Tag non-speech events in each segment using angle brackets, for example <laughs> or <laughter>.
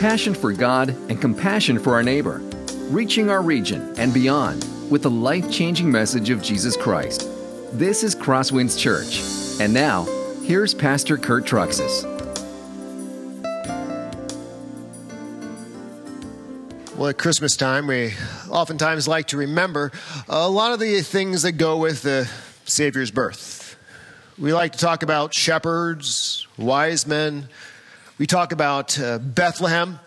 passion for God and compassion for our neighbor, reaching our region and beyond with the life changing message of Jesus Christ. This is Crosswinds Church. And now, here's Pastor Kurt Truxas. Well, at Christmas time, we oftentimes like to remember a lot of the things that go with the Savior's birth. We like to talk about shepherds, wise men. We talk about uh, Bethlehem.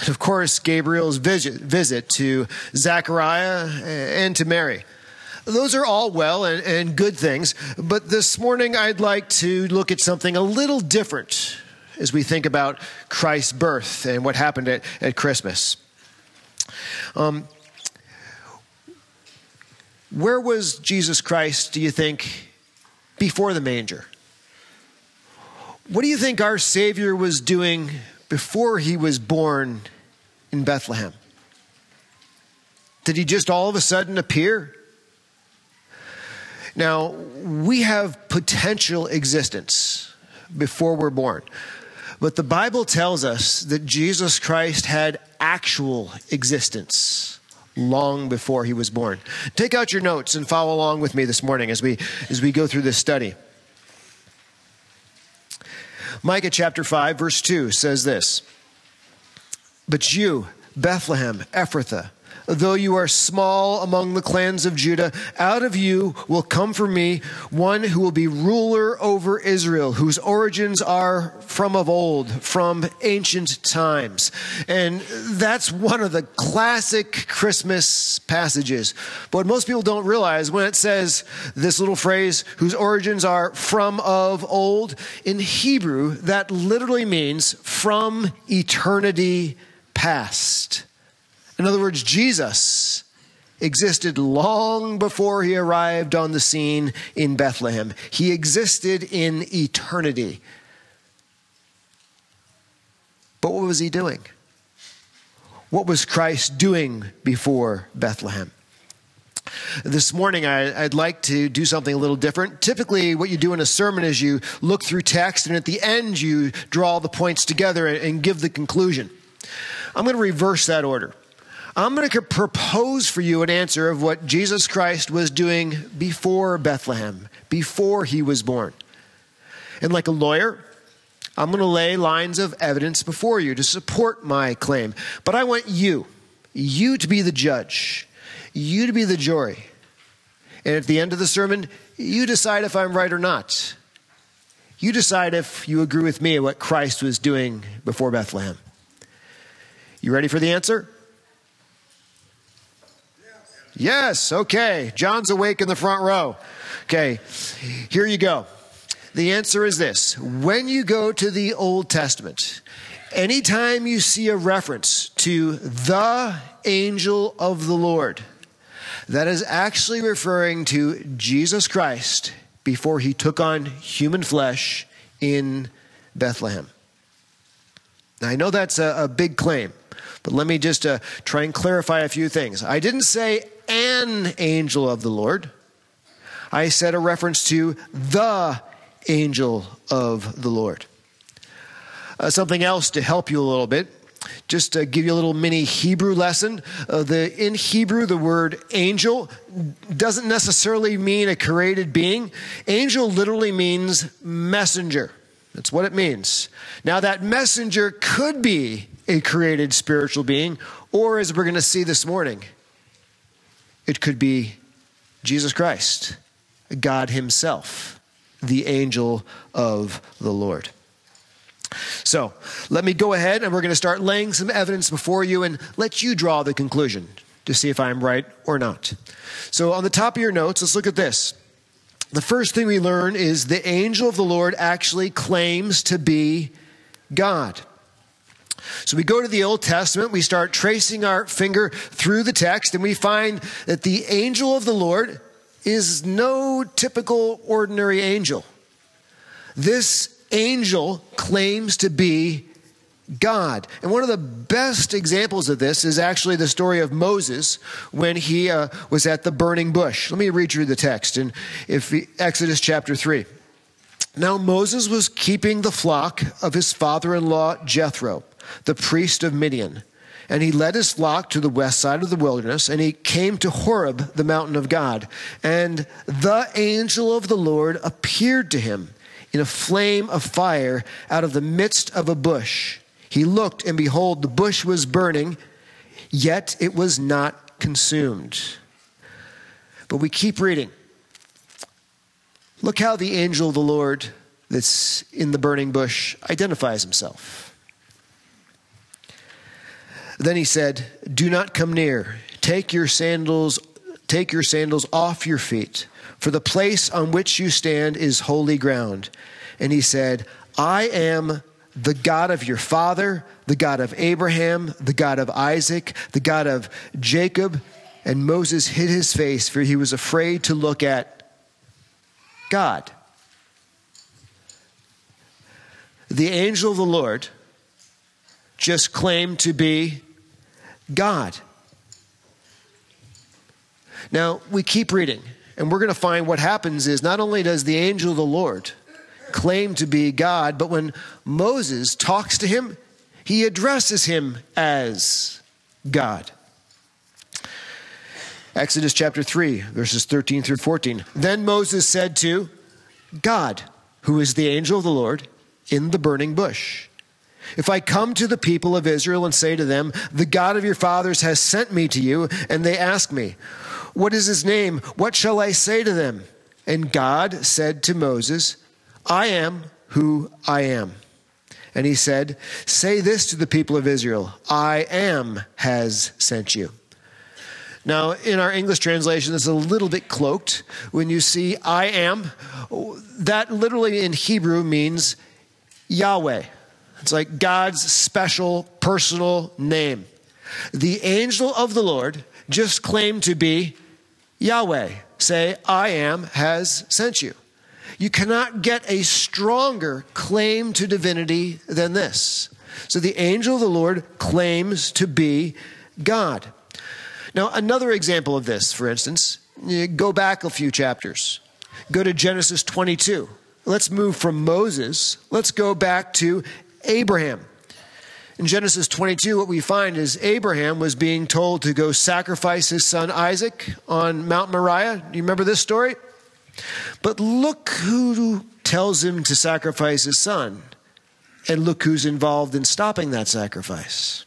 And of course, Gabriel's visit, visit to Zechariah and to Mary. Those are all well and, and good things, but this morning I'd like to look at something a little different as we think about Christ's birth and what happened at, at Christmas. Um, where was Jesus Christ, do you think, before the manger? What do you think our Savior was doing before he was born in Bethlehem? Did he just all of a sudden appear? Now, we have potential existence before we're born. But the Bible tells us that Jesus Christ had actual existence long before he was born. Take out your notes and follow along with me this morning as we as we go through this study. Micah chapter 5 verse 2 says this: But you, Bethlehem, Ephrathah, Though you are small among the clans of Judah, out of you will come for me one who will be ruler over Israel, whose origins are from of old, from ancient times. And that's one of the classic Christmas passages. But most people don't realize when it says this little phrase, whose origins are from of old, in Hebrew, that literally means from eternity past. In other words, Jesus existed long before he arrived on the scene in Bethlehem. He existed in eternity. But what was he doing? What was Christ doing before Bethlehem? This morning, I, would like to do something a little different. Typically, what you do in a sermon is you look through text, and at the end, you draw the points together and give the conclusion. I'm going to reverse that order. I'm going to propose for you an answer of what Jesus Christ was doing before Bethlehem, before he was born. And like a lawyer, I'm going to lay lines of evidence before you to support my claim. But I want you, you to be the judge, you to be the jury. And at the end of the sermon, you decide if I'm right or not. You decide if you agree with me what Christ was doing before Bethlehem. You ready for the answer? Yes, okay. John's awake in the front row. Okay, here you go. The answer is this when you go to the Old Testament, anytime you see a reference to the angel of the Lord, that is actually referring to Jesus Christ before he took on human flesh in Bethlehem. Now, I know that's a, a big claim, but let me just uh, try and clarify a few things. I didn't say an angel of the Lord. I said a reference to the angel of the Lord. Uh, something else to help you a little bit, just to give you a little mini Hebrew lesson. Uh, the, in Hebrew, the word angel doesn't necessarily mean a created being. Angel literally means messenger. That's what it means. Now, that messenger could be a created spiritual being, or as we're going to see this morning, it could be Jesus Christ, God Himself, the angel of the Lord. So let me go ahead and we're going to start laying some evidence before you and let you draw the conclusion to see if I'm right or not. So on the top of your notes, let's look at this. The first thing we learn is the angel of the Lord actually claims to be God. So we go to the Old Testament, we start tracing our finger through the text, and we find that the angel of the Lord is no typical ordinary angel. This angel claims to be God. And one of the best examples of this is actually the story of Moses when he uh, was at the burning bush. Let me read you the text in if Exodus chapter 3. Now Moses was keeping the flock of his father in law Jethro, the priest of Midian. And he led his flock to the west side of the wilderness, and he came to Horeb, the mountain of God. And the angel of the Lord appeared to him in a flame of fire out of the midst of a bush. He looked, and behold, the bush was burning, yet it was not consumed. But we keep reading. Look how the angel of the Lord that's in the burning bush identifies himself. Then he said, Do not come near. Take your sandals, take your sandals off your feet, for the place on which you stand is holy ground. And he said, I am the God of your father, the God of Abraham, the God of Isaac, the God of Jacob. And Moses hid his face, for he was afraid to look at God. The angel of the Lord just claimed to be God. Now, we keep reading, and we're going to find what happens is not only does the angel of the Lord claim to be God, but when Moses talks to him, he addresses him as God. Exodus chapter 3, verses 13 through 14. Then Moses said to God, who is the angel of the Lord, in the burning bush, if I come to the people of Israel and say to them, The God of your fathers has sent me to you, and they ask me, What is his name? What shall I say to them? And God said to Moses, I am who I am. And he said, Say this to the people of Israel I am has sent you. Now, in our English translation, it's a little bit cloaked. When you see I am, that literally in Hebrew means Yahweh. It's like God's special personal name. The angel of the Lord just claimed to be Yahweh. Say, I am has sent you. You cannot get a stronger claim to divinity than this. So the angel of the Lord claims to be God. Now, another example of this, for instance, eh, go back a few chapters. Go to Genesis 22. Let's move from Moses. Let's go back to Abraham. In Genesis 22, what we find is Abraham was being told to go sacrifice his son Isaac on Mount Moriah. Do you remember this story? But look who tells him to sacrifice his son. And look who's involved in stopping that sacrifice.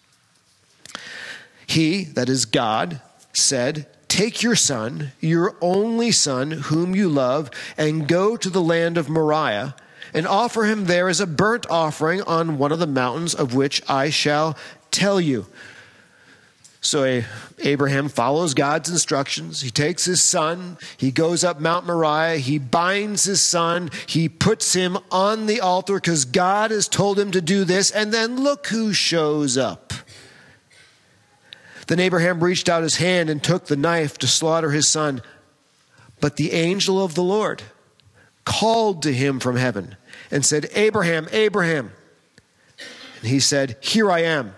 He, that is God, said, Take your son, your only son, whom you love, and go to the land of Moriah, and offer him there as a burnt offering on one of the mountains of which I shall tell you. So Abraham follows God's instructions. He takes his son, he goes up Mount Moriah, he binds his son, he puts him on the altar because God has told him to do this, and then look who shows up. Then Abraham reached out his hand and took the knife to slaughter his son. But the angel of the Lord called to him from heaven and said, Abraham, Abraham. And he said, Here I am.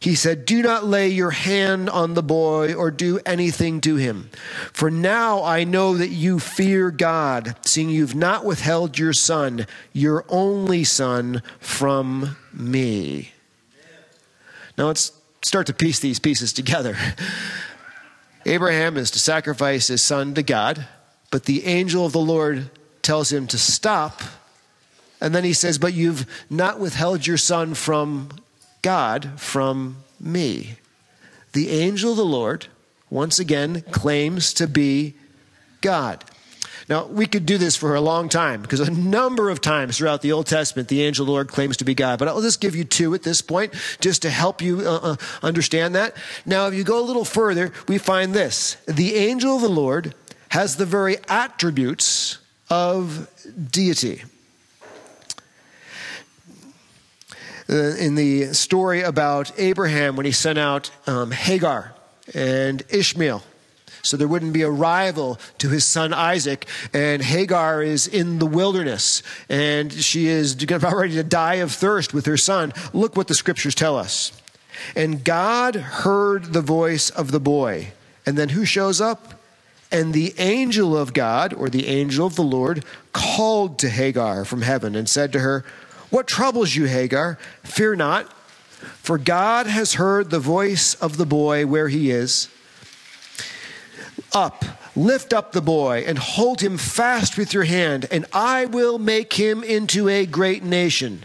He said, Do not lay your hand on the boy or do anything to him. For now I know that you fear God, seeing you've not withheld your son, your only son, from me. Now let's start to piece these pieces together. Abraham is to sacrifice his son to God, but the angel of the Lord tells him to stop. And then he says, But you've not withheld your son from God from me. The angel of the Lord, once again, claims to be God. Now, we could do this for a long time because a number of times throughout the Old Testament, the angel of the Lord claims to be God. But I'll just give you two at this point just to help you uh, uh, understand that. Now, if you go a little further, we find this the angel of the Lord has the very attributes of deity. Uh, in the story about Abraham when he sent out um, Hagar and Ishmael. So there wouldn't be a rival to his son Isaac. And Hagar is in the wilderness and she is <laughs> about ready to die of thirst with her son. Look what the scriptures tell us. And God heard the voice of the boy. And then who shows up? And the angel of God, or the angel of the Lord, called to Hagar from heaven and said to her, What troubles you, Hagar? Fear not, for God has heard the voice of the boy where he is. Up, lift up the boy, and hold him fast with your hand, and I will make him into a great nation.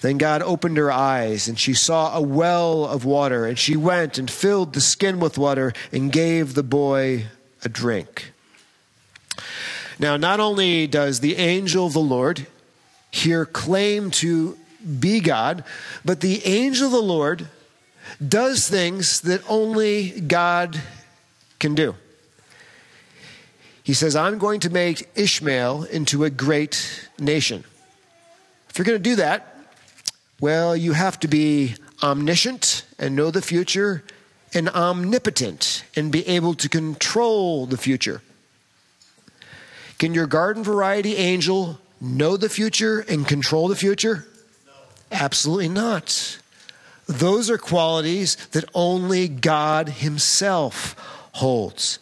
Then God opened her eyes, and she saw a well of water, and she went and filled the skin with water and gave the boy a drink. Now, not only does the angel of the Lord here claim to be God, but the angel of the Lord does things that only God can do. He says, I'm going to make Ishmael into a great nation. If you're going to do that, well, you have to be omniscient and know the future and omnipotent and be able to control the future. Can your garden variety angel know the future and control the future? No. Absolutely not. Those are qualities that only God Himself holds.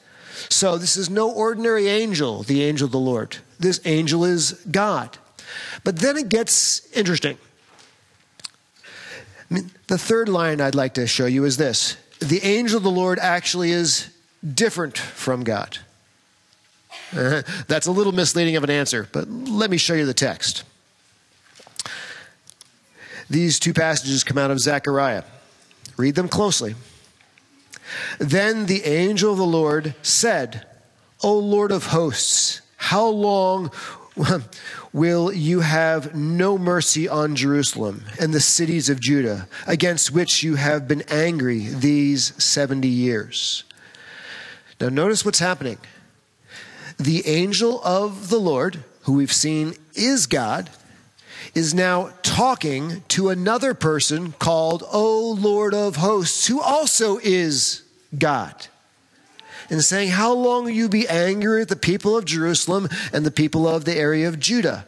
So, this is no ordinary angel, the angel of the Lord. This angel is God. But then it gets interesting. I mean, the third line I'd like to show you is this the angel of the Lord actually is different from God. Uh, that's a little misleading of an answer, but let me show you the text. These two passages come out of Zechariah. Read them closely. Then the angel of the Lord said, O Lord of hosts, how long <laughs> will you have no mercy on Jerusalem and the cities of Judah, against which you have been angry these 70 years. Now, notice what's happening. The angel of the Lord, who we've seen is God, is now talking to another person called, O Lord of hosts, who also is God and saying, How long will you be angry at the people of Jerusalem and the people of the area of Judah?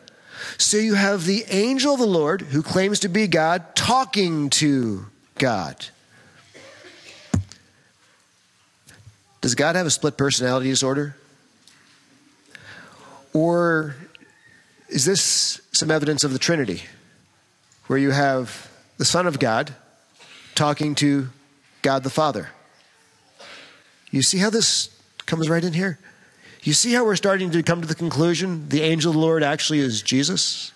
So you have the angel of the Lord who claims to be God talking to God. Does God have a split personality disorder? Or is this some evidence of the Trinity, where you have the Son of God talking to God the Father? You see how this comes right in here? You see how we're starting to come to the conclusion the angel of the Lord actually is Jesus?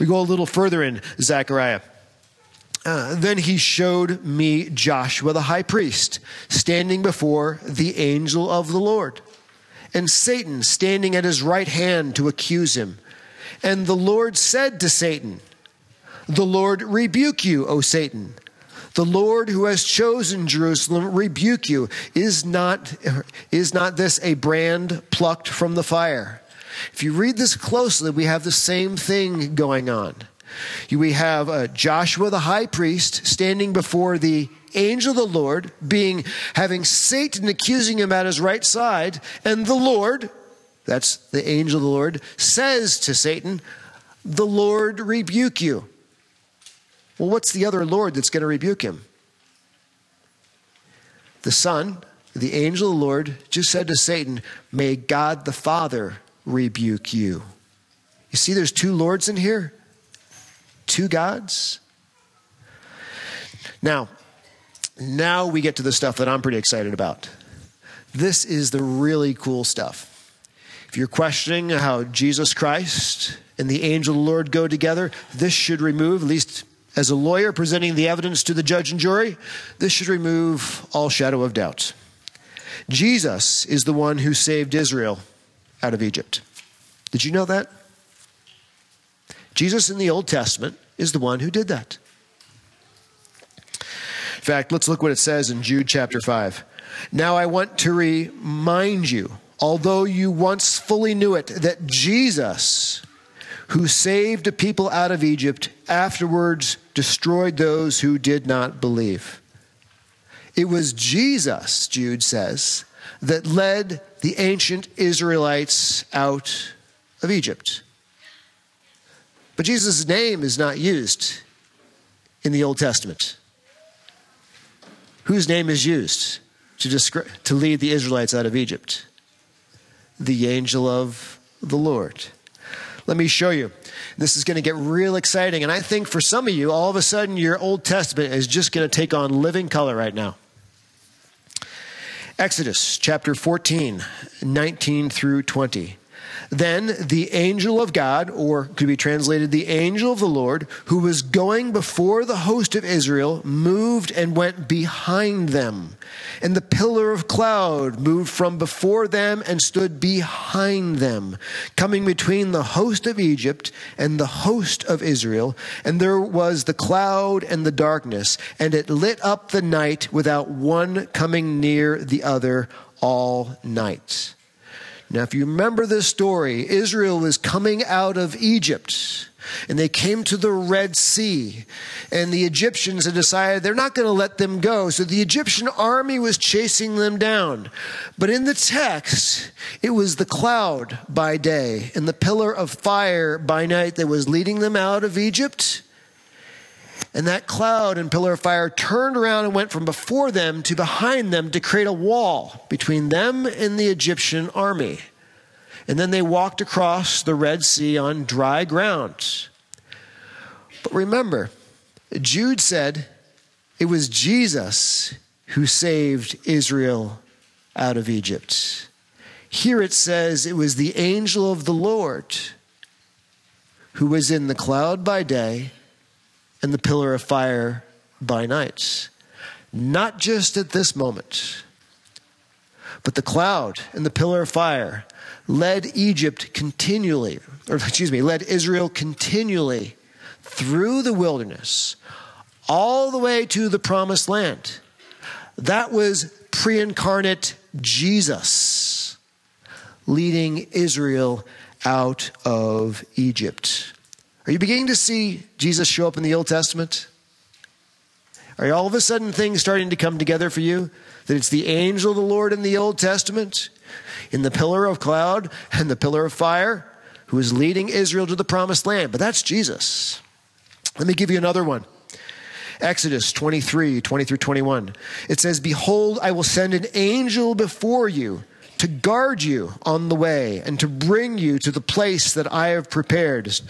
We go a little further in Zechariah. Uh, then he showed me Joshua the high priest standing before the angel of the Lord, and Satan standing at his right hand to accuse him. And the Lord said to Satan, The Lord rebuke you, O Satan. The Lord who has chosen Jerusalem rebuke you. Is not, is not this a brand plucked from the fire? If you read this closely, we have the same thing going on. We have uh, Joshua the high priest standing before the angel of the Lord, being having Satan accusing him at his right side, and the Lord, that's the angel of the Lord, says to Satan, The Lord rebuke you. Well, what's the other Lord that's going to rebuke him? The Son, the angel of the Lord, just said to Satan, May God the Father rebuke you. You see, there's two Lords in here, two gods. Now, now we get to the stuff that I'm pretty excited about. This is the really cool stuff. If you're questioning how Jesus Christ and the angel of the Lord go together, this should remove, at least as a lawyer presenting the evidence to the judge and jury, this should remove all shadow of doubt. Jesus is the one who saved Israel out of Egypt. Did you know that? Jesus in the Old Testament is the one who did that. In fact, let's look what it says in Jude chapter 5. Now I want to remind you, although you once fully knew it, that Jesus, who saved a people out of Egypt, afterwards destroyed those who did not believe. It was Jesus, Jude says, that led the ancient Israelites out of Egypt. But Jesus' name is not used in the Old Testament. Whose name is used? to, descri- to lead the Israelites out of Egypt? The angel of the Lord. Let me show you. This is going to get real exciting. And I think for some of you, all of a sudden, your Old Testament is just going to take on living color right now. Exodus chapter 14, 19 through 20. Then the angel of God, or could be translated the angel of the Lord, who was going before the host of Israel, moved and went behind them. And the pillar of cloud moved from before them and stood behind them, coming between the host of Egypt and the host of Israel. And there was the cloud and the darkness, and it lit up the night without one coming near the other all night. Now, if you remember this story, Israel was coming out of Egypt and they came to the Red Sea. And the Egyptians had decided they're not going to let them go. So the Egyptian army was chasing them down. But in the text, it was the cloud by day and the pillar of fire by night that was leading them out of Egypt. And that cloud and pillar of fire turned around and went from before them to behind them to create a wall between them and the Egyptian army. And then they walked across the Red Sea on dry ground. But remember, Jude said it was Jesus who saved Israel out of Egypt. Here it says it was the angel of the Lord who was in the cloud by day and the pillar of fire by night. Not just at this moment, but the cloud and the pillar of fire led Egypt continually, or excuse me, led Israel continually through the wilderness all the way to the promised land. That was pre incarnate Jesus leading Israel out of Egypt. Are you beginning to see Jesus show up in the Old Testament? Are all of a sudden things starting to come together for you? That it's the angel of the Lord in the Old Testament, in the pillar of cloud and the pillar of fire, who is leading Israel to the promised land. But that's Jesus. Let me give you another one. Exodus 23, 20 through 21. It says, Behold, I will send an angel before you to guard you on the way and to bring you to the place that I have prepared.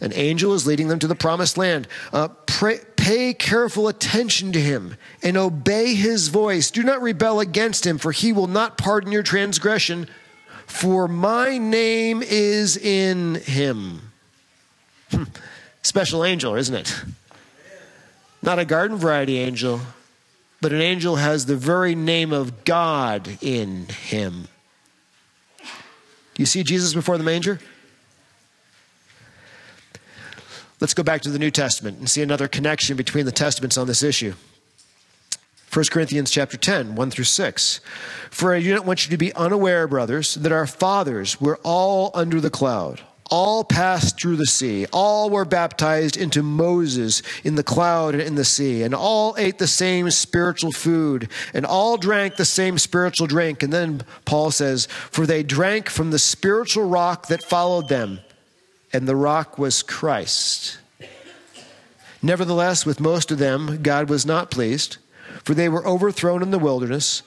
An angel is leading them to the promised land. Uh, pray, pay careful attention to him and obey his voice. Do not rebel against him, for he will not pardon your transgression. For my name is in him. Hmm. Special angel, isn't it? Not a garden variety angel, but an angel has the very name of God in him. Do you see Jesus before the manger? Let's go back to the New Testament and see another connection between the testaments on this issue. 1 Corinthians chapter 10, 1 through 6. For I do not want you to be unaware, brothers, that our fathers were all under the cloud. All passed through the sea. All were baptized into Moses in the cloud and in the sea. And all ate the same spiritual food. And all drank the same spiritual drink. And then Paul says, For they drank from the spiritual rock that followed them and the rock was Christ. Nevertheless, with most of them, God was not pleased, for they were overthrown in the wilderness.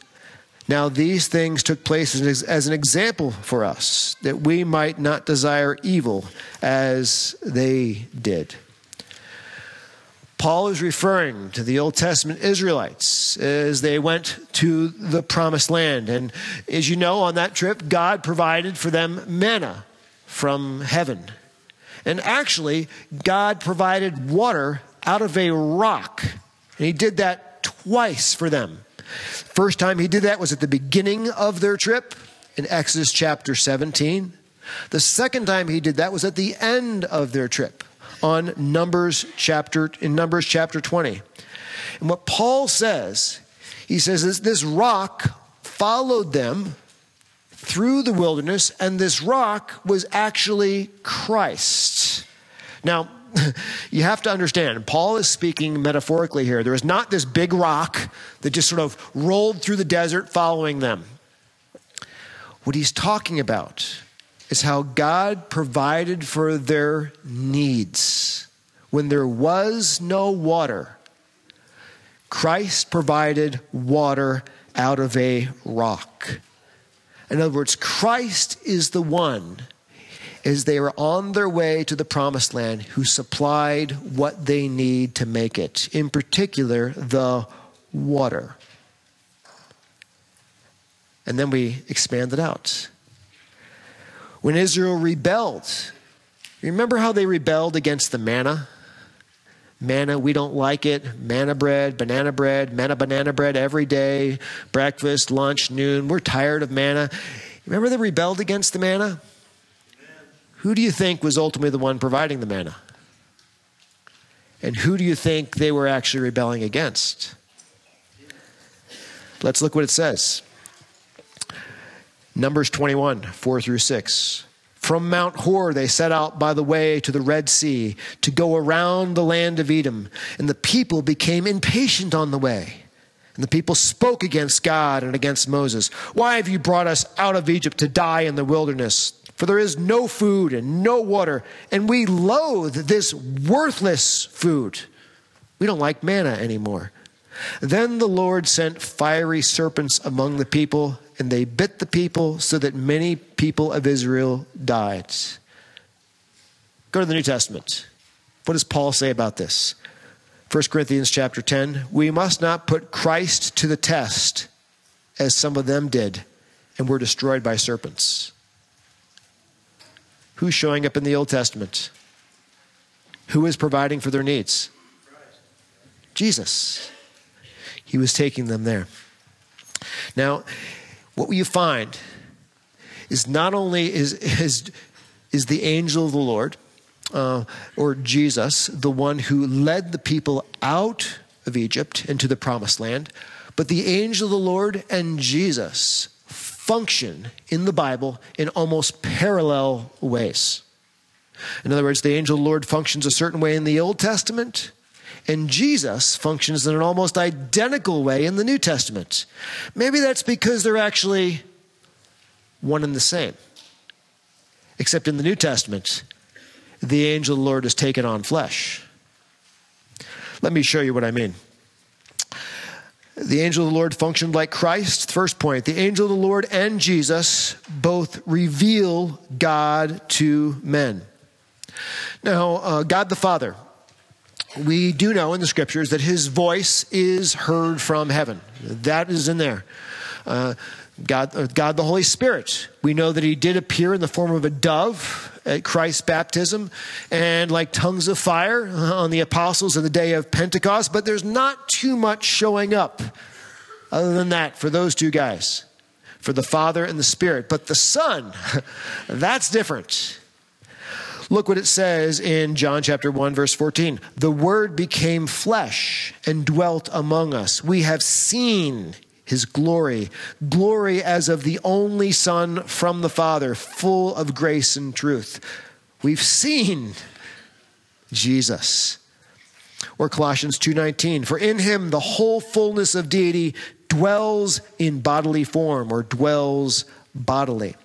Now, these things took place as an example for us, that we might not desire evil as they did. Paul is referring to the Old Testament Israelites as they went to the promised land. And as you know, on that trip, God provided for them manna from heaven. And actually, God provided water out of a rock. And He did that twice for them. First time He did that was at the beginning of their trip in Exodus chapter 17. The second time He did that was at the end of their trip on Numbers chapter in Numbers chapter 20. And what Paul says, he says this, this rock followed them through the wilderness, and this rock was actually Christ. Now, <laughs> you have to understand, Paul is speaking metaphorically here. There is not this big rock that just sort of rolled through the desert following them. What he's talking about is how God provided for their needs. When there was no water, Christ provided water out of a rock. In other words, Christ is the one, as they were on their way to the promised land, who supplied what they need to make it, in particular, the water. And then we expand it out. When Israel rebelled, remember how they rebelled against the manna? Manna, we don't like it. Manna bread, banana bread, manna banana bread every day, breakfast, lunch, noon. We're tired of manna. Remember they rebelled against the manna? Who do you think was ultimately the one providing the manna? And who do you think they were actually rebelling against? Let's look what it says. Numbers 21, 4 through 6. From Mount Hor, they set out by the way to the Red Sea to go around the land of Edom. And the people became impatient on the way. And the people spoke against God and against Moses. Why have you brought us out of Egypt to die in the wilderness? For there is no food and no water, and we loathe this worthless food. We don't like manna anymore. Then the Lord sent fiery serpents among the people and they bit the people so that many people of Israel died. Go to the New Testament. What does Paul say about this? 1 Corinthians chapter 10 We must not put Christ to the test as some of them did and were destroyed by serpents. Who's showing up in the Old Testament? Who is providing for their needs? Jesus. He was taking them there. Now, what will you find is not only is, is, is the angel of the Lord, uh, or Jesus, the one who led the people out of Egypt into the promised land, but the angel of the Lord and Jesus function in the Bible in almost parallel ways. In other words, the angel of the Lord functions a certain way in the Old Testament, and Jesus functions in an almost identical way in the New Testament. Maybe that's because they're actually one and the same. Except in the New Testament, the angel of the Lord has taken on flesh. Let me show you what I mean. The angel of the Lord functioned like Christ. First point the angel of the Lord and Jesus both reveal God to men. Now, uh, God the Father we do know in the scriptures that his voice is heard from heaven. That is in there. Uh, God, uh, God the Holy Spirit. We know that he did appear in the form of a dove at Christ's baptism and like tongues of fire on the apostles in the day of Pentecost, but there's not too much showing up other than that for those two guys, for the Father and the Spirit. But the Son, <laughs> that's different. Look what it says in John chapter 1 verse 14. The word became flesh and dwelt among us. We have seen his glory, glory as of the only son from the Father, full of grace and truth. We've seen Jesus. Or Colossians 2:19, for in him the whole fullness of deity dwells in bodily form or dwells bodily.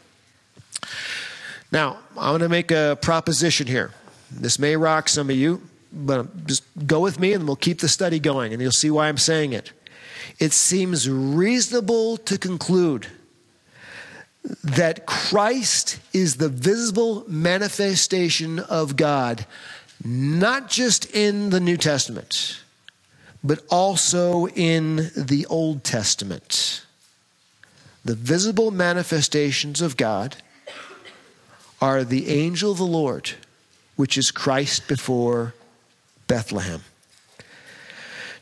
Now, I'm going to make a proposition here. This may rock some of you, but just go with me and we'll keep the study going and you'll see why I'm saying it. It seems reasonable to conclude that Christ is the visible manifestation of God, not just in the New Testament, but also in the Old Testament. The visible manifestations of God are the angel of the Lord, which is Christ before Bethlehem.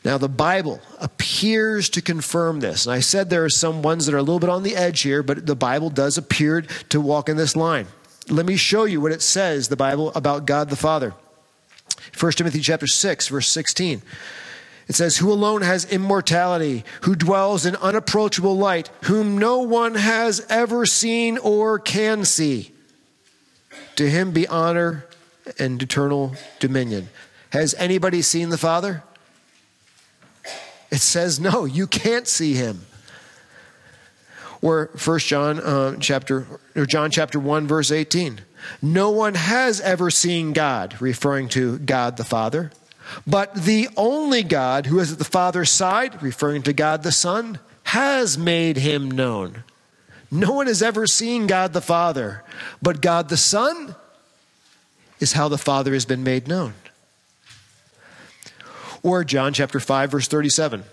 Now, the Bible appears to confirm this. And I said there are some ones that are a little bit on the edge here, but the Bible does appear to walk in this line. Let me show you what it says, the Bible, about God the Father. 1 Timothy chapter 6, verse 16. It says, Who alone has immortality, who dwells in unapproachable light, whom no one has ever seen or can see. To him be honor and eternal dominion. Has anybody seen the Father? It says no, you can't see him. Or First John uh, chapter or John chapter 1 verse 18. No one has ever seen God, referring to God the Father, but the only God who is at the Father's side, referring to God the Son, has made him known. No one has ever seen God the Father, but God the Son is how the Father has been made known. Or John chapter 5 verse 37.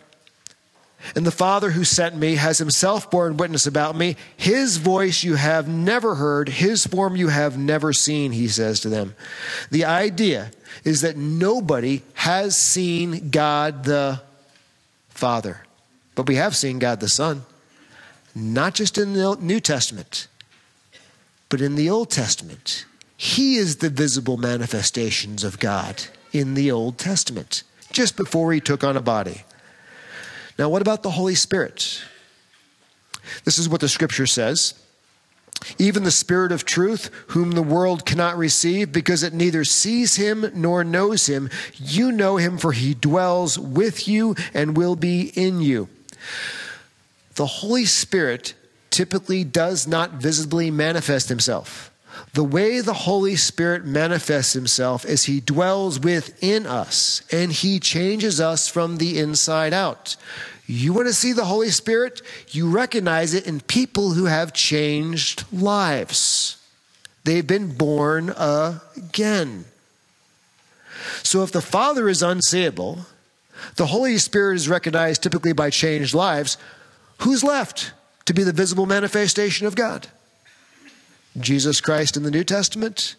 And the Father who sent me has himself borne witness about me. His voice you have never heard, his form you have never seen, he says to them. The idea is that nobody has seen God the Father, but we have seen God the Son, not just in the New Testament, but in the Old Testament. He is the visible manifestations of God in the Old Testament, just before he took on a body. Now, what about the Holy Spirit? This is what the scripture says. Even the Spirit of truth, whom the world cannot receive because it neither sees him nor knows him, you know him, for he dwells with you and will be in you. The Holy Spirit typically does not visibly manifest himself. The way the Holy Spirit manifests himself is he dwells within us and he changes us from the inside out. You want to see the Holy Spirit? You recognize it in people who have changed lives. They've been born again. So if the Father is unseeable, the Holy Spirit is recognized typically by changed lives. Who's left to be the visible manifestation of God? Jesus Christ in the New Testament,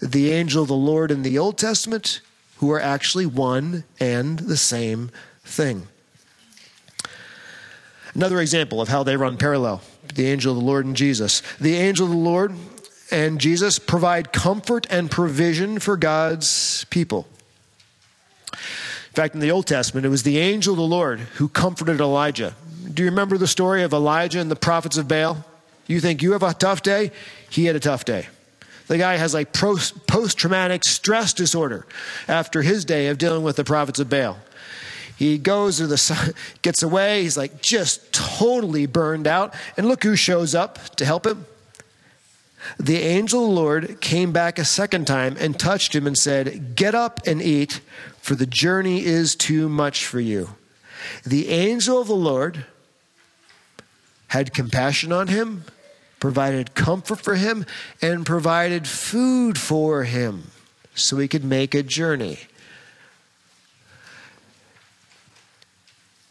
the angel of the Lord in the Old Testament, who are actually one and the same thing. Another example of how they run parallel the angel of the Lord and Jesus. The angel of the Lord and Jesus provide comfort and provision for God's people. In fact, in the Old Testament, it was the angel of the Lord who comforted Elijah. Do you remember the story of Elijah and the prophets of Baal? You think you have a tough day? He had a tough day. The guy has like post traumatic stress disorder after his day of dealing with the prophets of Baal. He goes to the <laughs> sun, gets away. He's like just totally burned out. And look who shows up to help him. The angel of the Lord came back a second time and touched him and said, Get up and eat, for the journey is too much for you. The angel of the Lord had compassion on him, provided comfort for him, and provided food for him so he could make a journey.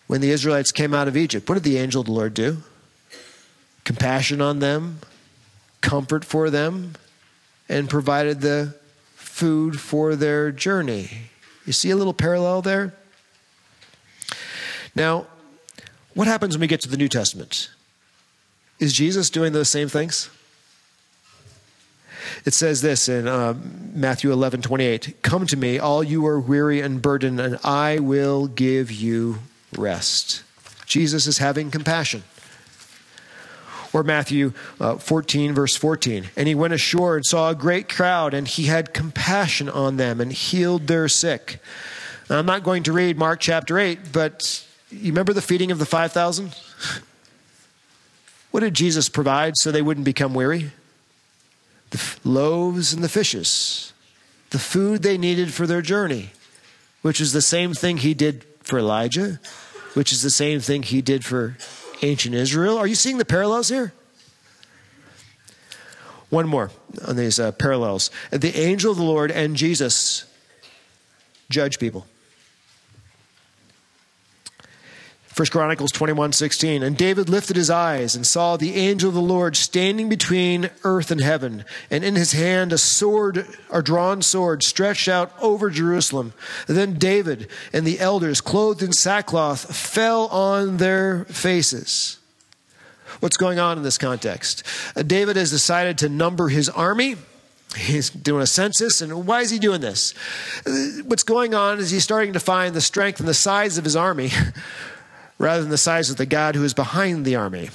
When the Israelites came out of Egypt, what did the angel of the Lord do? Compassion on them, comfort for them, and provided the food for their journey. You see a little parallel there? Now, what happens when we get to the New Testament? Is Jesus doing those same things? It says this in uh, Matthew 11 28 Come to me, all you are weary and burdened, and I will give you rest. Jesus is having compassion. Or Matthew uh, 14, verse 14. And he went ashore and saw a great crowd, and he had compassion on them and healed their sick. Now, I'm not going to read Mark chapter 8, but you remember the feeding of the 5,000? <laughs> What did Jesus provide so they wouldn't become weary? The loaves and the fishes, the food they needed for their journey, which is the same thing he did for Elijah, which is the same thing he did for ancient Israel. Are you seeing the parallels here? One more on these uh, parallels. The angel of the Lord and Jesus judge people. First Chronicles 21 16. And David lifted his eyes and saw the angel of the Lord standing between earth and heaven, and in his hand a sword, a drawn sword, stretched out over Jerusalem. Then David and the elders, clothed in sackcloth, fell on their faces. What's going on in this context? Uh, David has decided to number his army. He's doing a census, and why is he doing this? Uh, what's going on is he's starting to find the strength and the size of his army <laughs> rather than the size of the God who is behind the army,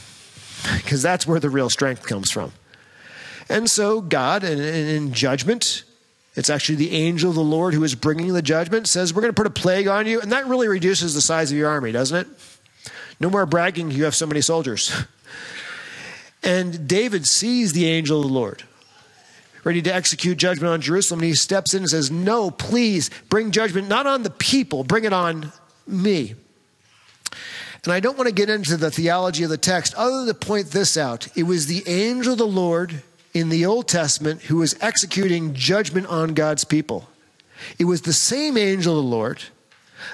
because that's where the real strength comes from. And so, God, in, in, judgment, it's actually the angel of the Lord who is bringing the judgment, says, We're going to put a plague on you. And that really reduces the size of your army, doesn't it? No more bragging, you have so many soldiers. <laughs> And David sees the angel of the Lord ready to execute judgment on Jerusalem. And he steps in and says, No, please bring judgment not on the people, bring it on me. And I don't want to get into the theology of the text other than to point this out. It was the angel of the Lord in the Old Testament who was executing judgment on God's people. It was the same angel of the Lord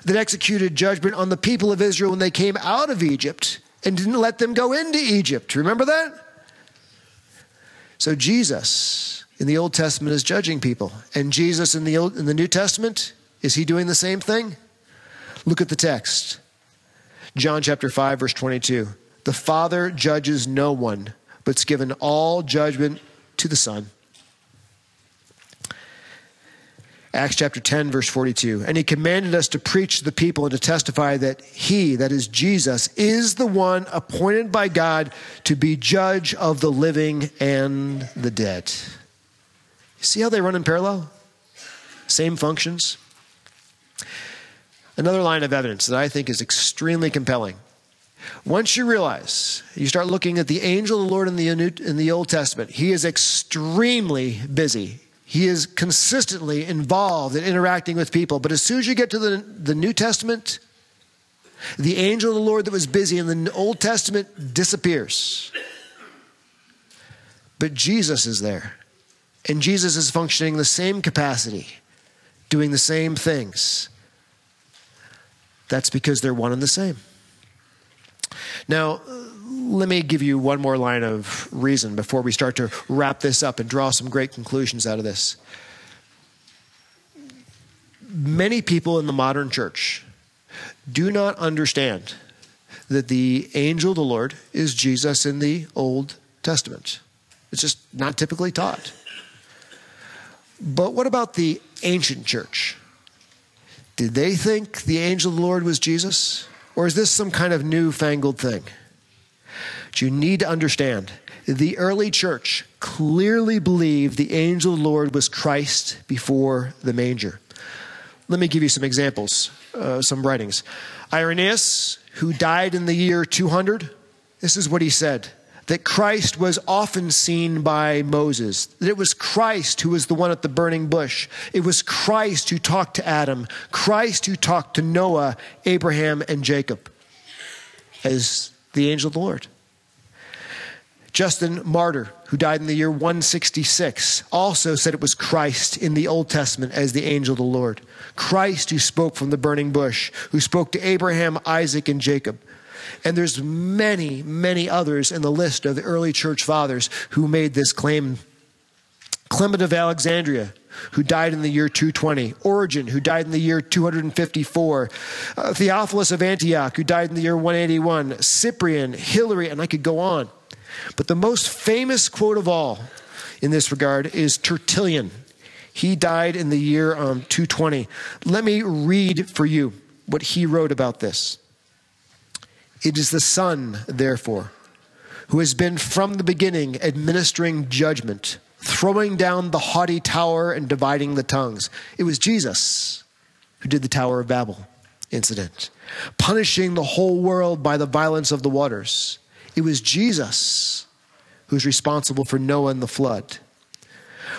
that executed judgment on the people of Israel when they came out of Egypt and didn't let them go into Egypt. Remember that? So Jesus in the Old Testament is judging people. And Jesus in the, Old, in the New Testament, is he doing the same thing? Look at the text. John chapter 5, verse 22. The Father judges no one, but's given all judgment to the Son. Acts chapter 10, verse 42. And he commanded us to preach to the people and to testify that he, that is Jesus, is the one appointed by God to be judge of the living and the dead. You see how they run in parallel? Same functions. Another line of evidence that I think is extremely compelling. Once you realize, you start looking at the angel of the Lord in the, in the Old Testament, he is extremely busy. He is consistently involved in interacting with people. But as soon as you get to the, the New Testament, the angel of the Lord that was busy in the Old Testament disappears. But Jesus is there. And Jesus is functioning the same capacity, doing the same things. That's because they're one and the same. Now, let me give you one more line of reason before we start to wrap this up and draw some great conclusions out of this. Many people in the modern church do not understand that the angel of the Lord is Jesus in the Old Testament. It's just not typically taught. But what about the ancient church? Did they think the angel of the Lord was Jesus? Or is this some kind of newfangled thing? But you need to understand the early church clearly believed the angel of the Lord was Christ before the manger. Let me give you some examples, uh, some writings. Irenaeus, who died in the year 200, this is what he said that Christ was often seen by Moses, that it was Christ who was the one at the burning bush. It was Christ who talked to Adam, Christ who talked to Noah, Abraham, and Jacob as the angel of the Lord. Justin Martyr, who died in the year 166, also said it was Christ in the Old Testament as the angel of the Lord. Christ who spoke from the burning bush, who spoke to Abraham, Isaac, and Jacob. And there's many, many others in the list of the early church fathers who made this claim. Clement of Alexandria, who died in the year 220, Origen, who died in the year 254, uh, Theophilus of Antioch, who died in the year 181, Cyprian, Hilary, and I could go on. But the most famous quote of all in this regard is Tertullian. He died in the year um, 220. Let me read for you what he wrote about this. It is the Son, therefore, who has been from the beginning administering judgment, throwing down the haughty tower and dividing the tongues. It was Jesus who did the Tower of Babel incident, punishing the whole world by the violence of the waters. It was Jesus who's responsible for Noah and the flood.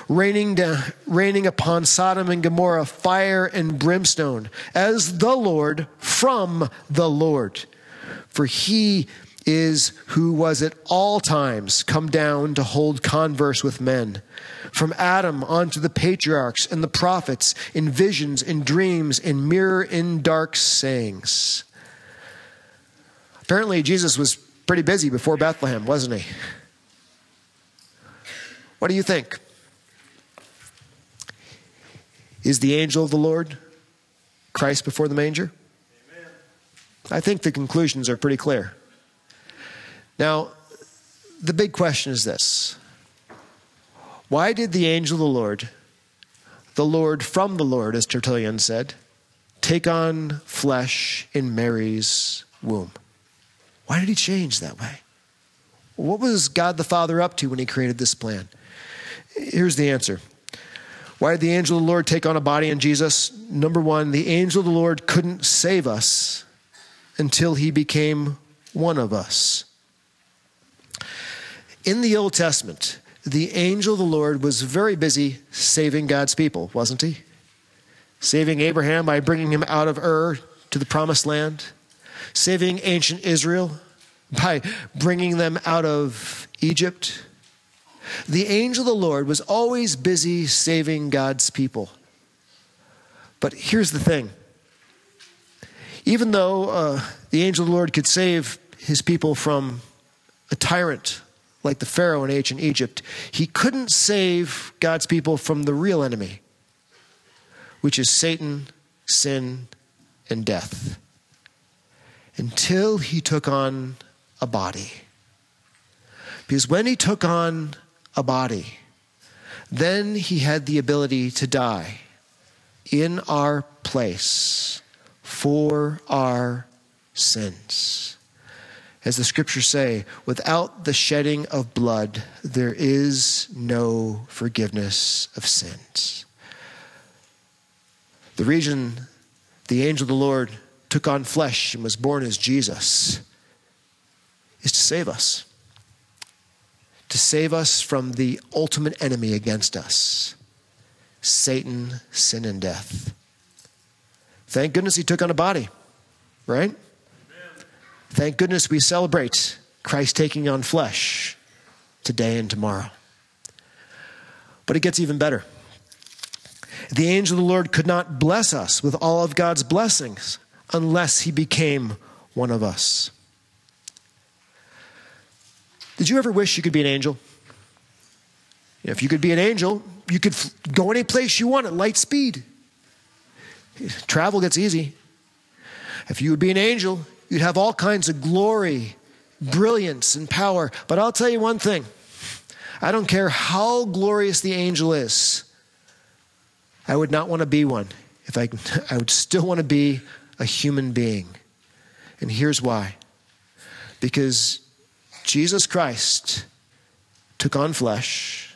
Raining, down, raining upon Sodom and Gomorrah fire and brimstone as the Lord from the Lord for he is who was at all times come down to hold converse with men. From Adam on to the patriarchs and the prophets, in visions, in dreams, in mirror, in dark sayings. Apparently, Jesus was pretty busy before Bethlehem, wasn't he? What do you think? Is the angel of the Lord Christ before the manger? I think the conclusions are pretty clear. Now, the big question is this Why did the angel of the Lord, the Lord from the Lord, as Tertullian said, take on flesh in Mary's womb? Why did he change that way? What was God the Father up to when he created this plan? Here's the answer. Why did the angel of the Lord take on a body in Jesus? Number one, the angel of the Lord couldn't save us until he became one of us. In the Old Testament, the angel of the Lord was very busy saving God's people, wasn't he? Saving Abraham by bringing him out of Ur to the promised land, saving ancient Israel by bringing them out of Egypt. The angel of the Lord was always busy saving God's people. But here's the thing even though uh, the angel of the Lord could save his people from a tyrant like the Pharaoh in ancient Egypt, he couldn't save God's people from the real enemy, which is Satan, sin, and death, until he took on a body. Because when he took on a body, then he had the ability to die in our place for our sins. As the scriptures say, without the shedding of blood, there is no forgiveness of sins. The reason the angel of the Lord took on flesh and was born as Jesus is to save us, to save us from the ultimate enemy against us Satan, sin, and death. Thank goodness he took on a body, right? Thank goodness we celebrate Christ taking on flesh today and tomorrow. But it gets even better. The angel of the Lord could not bless us with all of God's blessings unless he became one of us. Did you ever wish you could be an angel? If you could be an angel, you could go any place you want at light speed. Travel gets easy. If you would be an angel, you'd have all kinds of glory, brilliance, and power. But I'll tell you one thing I don't care how glorious the angel is, I would not want to be one. If I, <laughs> I would still want to be a human being. And here's why because Jesus Christ took on flesh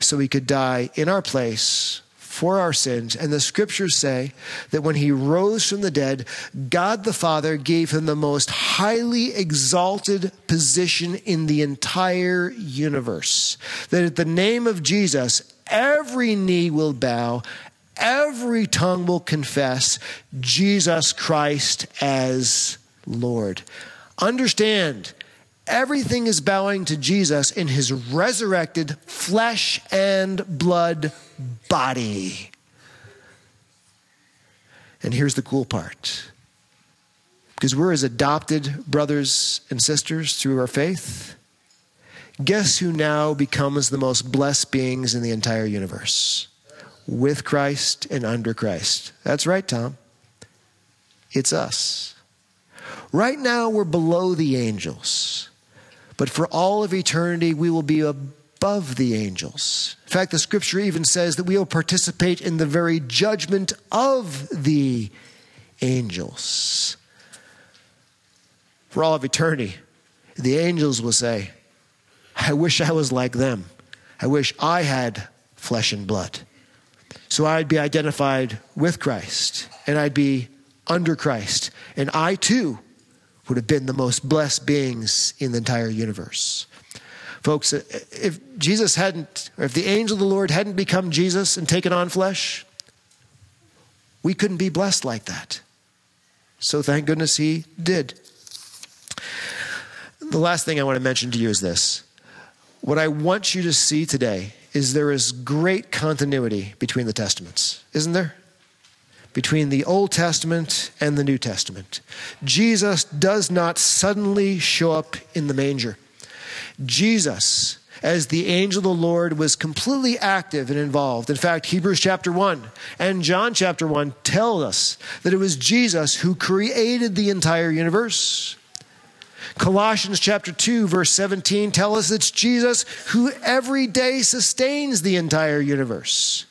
so he could die in our place for our sins. And the scriptures say that when he rose from the dead, God the Father gave him the most highly exalted position in the entire universe. That at the name of Jesus, every knee will bow, every tongue will confess Jesus Christ as Lord. Understand, everything is bowing to Jesus in his resurrected flesh and blood body. And here's the cool part because we're his adopted brothers and sisters through our faith. Guess who now becomes the most blessed beings in the entire universe? With Christ and under Christ. That's right, Tom. It's us. Right now, we're below the angels. But for all of eternity, we will be above the angels. In fact, the scripture even says that we will participate in the very judgment of the angels. For all of eternity, the angels will say, I wish I was like them. I wish I had flesh and blood. So I'd be identified with Christ and I'd be under Christ. And I too would have been the most blessed beings in the entire universe. Folks, uh, if Jesus hadn't, or if the angel of the Lord hadn't become Jesus and taken on flesh, we couldn't be blessed like that. So thank goodness he did. The last thing I want to mention to you is this. What I want you to see today is there is great continuity between the testaments, isn't there? between the Old Testament and the New Testament. Jesus does not suddenly show up in the manger. Jesus, as the angel of the Lord, was completely active and involved. In fact, Hebrews chapter 1 and John chapter 1 tell us that it was Jesus who created the entire universe. Colossians chapter 2 verse 17 tell us it's Jesus who every day sustains the entire universe.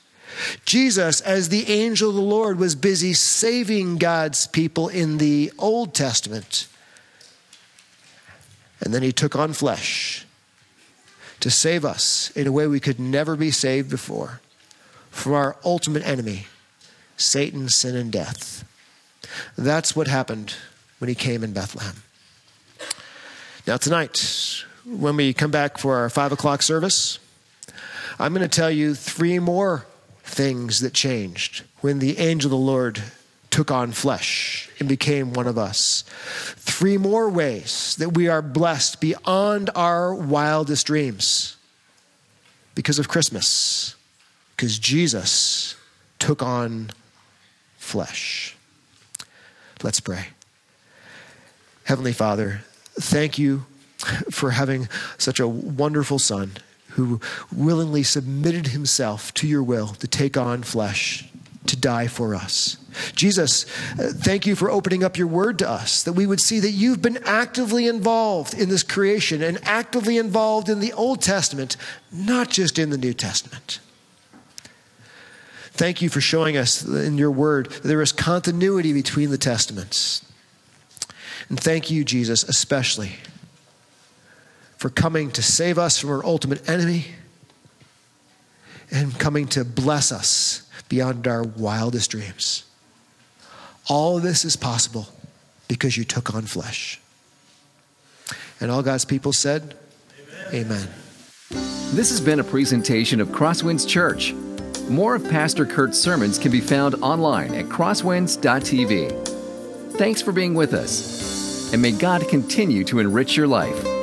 Jesus, as the angel of the Lord, was busy saving God's people in the Old Testament. And then he took on flesh to save us in a way we could never be saved before from our ultimate enemy, Satan, sin, and death. That's what happened when he came in Bethlehem. Now, tonight, when we come back for our five o'clock service, I'm going to tell you three more things that changed when the angel of the Lord took on flesh and became one of us. Three more ways that we are blessed beyond our wildest dreams because of Christmas, because Jesus took on flesh. Let's pray. Heavenly Father, thank you for having such a wonderful Son who willingly submitted himself to your will to take on flesh, to die for us. Jesus, uh, thank you for opening up your word to us, that we would see that you've been actively involved in this creation and actively involved in the Old Testament, not just in the New Testament. Thank you for showing us in your word there is continuity between the Testaments. And thank you, Jesus, especially for coming to save us from our ultimate enemy and coming to bless us beyond our wildest dreams. All this is possible because you took on flesh. And all God's people said, Amen. Amen. This has been a presentation of Crosswinds Church. More of Pastor Kurt's sermons can be found online at crosswinds.tv. Thanks for being with us, and may God continue to enrich your life.